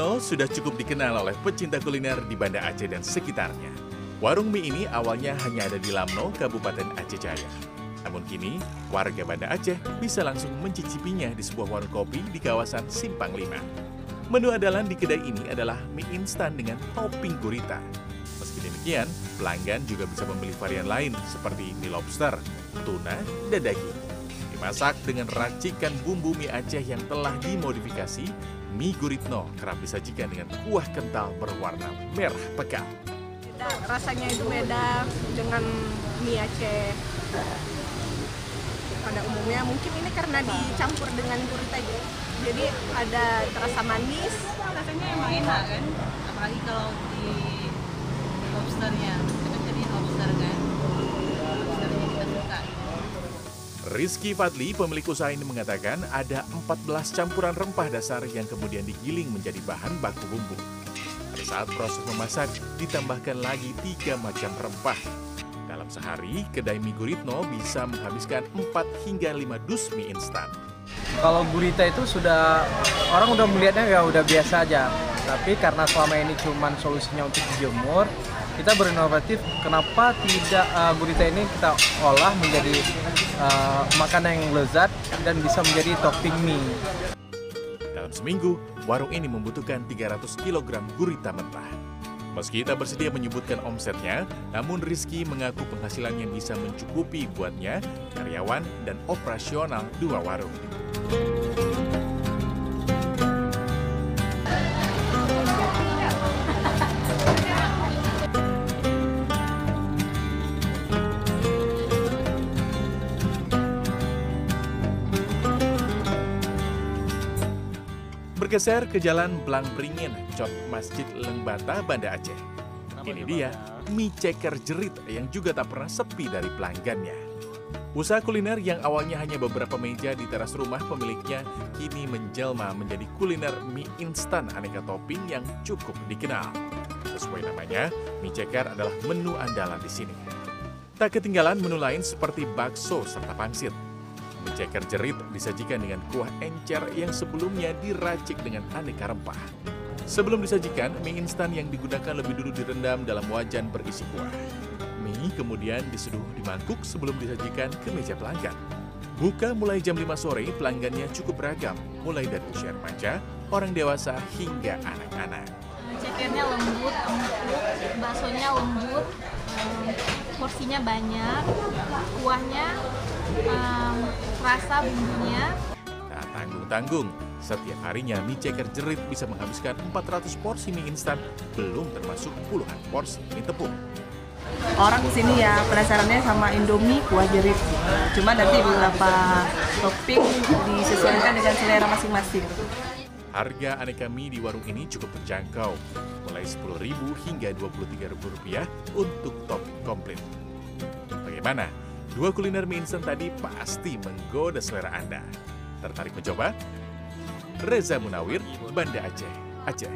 Guritno sudah cukup dikenal oleh pecinta kuliner di Banda Aceh dan sekitarnya. Warung mie ini awalnya hanya ada di Lamno, Kabupaten Aceh Jaya. Namun kini, warga Banda Aceh bisa langsung mencicipinya di sebuah warung kopi di kawasan Simpang 5. Menu andalan di kedai ini adalah mie instan dengan topping gurita. Meski demikian, pelanggan juga bisa memilih varian lain seperti mie lobster, tuna, dan daging. Dimasak dengan racikan bumbu mie Aceh yang telah dimodifikasi, mie guritno kerap disajikan dengan kuah kental berwarna merah pekat. Beda, rasanya itu beda dengan mie Aceh. Pada umumnya mungkin ini karena dicampur dengan gurita aja. Jadi ada terasa manis. Rasanya emang enak kan? Apalagi kalau di lobsternya. Itu kan jadi lobster kan lobsternya kita suka Rizky Fadli, pemilik usaha ini mengatakan ada 14 campuran rempah dasar yang kemudian digiling menjadi bahan baku bumbu. Pada saat proses memasak, ditambahkan lagi tiga macam rempah. Dalam sehari, kedai mie Guritno bisa menghabiskan 4 hingga 5 dus mie instan. Kalau gurita itu sudah orang udah melihatnya ya udah biasa aja. Tapi karena selama ini cuman solusinya untuk dijemur, kita berinovatif. Kenapa tidak uh, gurita ini kita olah menjadi uh, makanan yang lezat dan bisa menjadi topping mie. Dalam seminggu, warung ini membutuhkan 300 kg gurita mentah. Meski tak bersedia menyebutkan omsetnya, namun Rizky mengaku penghasilannya bisa mencukupi buatnya, karyawan, dan operasional dua warung. Bergeser ke Jalan Blang Beringin, Cot Masjid Lengbata, Banda Aceh. Ini dia mie ceker jerit yang juga tak pernah sepi dari pelanggannya. Usaha kuliner yang awalnya hanya beberapa meja di teras rumah pemiliknya kini menjelma menjadi kuliner mie instan aneka topping yang cukup dikenal. Sesuai namanya, mie ceker adalah menu andalan di sini. Tak ketinggalan menu lain seperti bakso serta pangsit. Mie ceker jerit disajikan dengan kuah encer yang sebelumnya diracik dengan aneka rempah. Sebelum disajikan, mie instan yang digunakan lebih dulu direndam dalam wajan berisi kuah. Mie kemudian diseduh di mangkuk sebelum disajikan ke meja pelanggan. Buka mulai jam 5 sore, pelanggannya cukup beragam, mulai dari usia remaja, orang dewasa, hingga anak-anak. cekernya lembut, baksonya lembut, em, porsinya banyak, kuahnya em, rasa bumbunya. Tak tanggung-tanggung, setiap harinya mie ceker jerit bisa menghabiskan 400 porsi mie instan, belum termasuk puluhan porsi mie tepung. orang sini ya penasarannya sama Indomie kuah jerit cuma nanti beberapa topping disesuaikan dengan selera masing-masing Harga aneka mie di warung ini cukup terjangkau, mulai Rp10.000 hingga Rp23.000 untuk topping komplit. Bagaimana? Dua kuliner mie instan tadi pasti menggoda selera Anda. Tertarik mencoba? Reza Munawir, Banda Aceh, Aceh.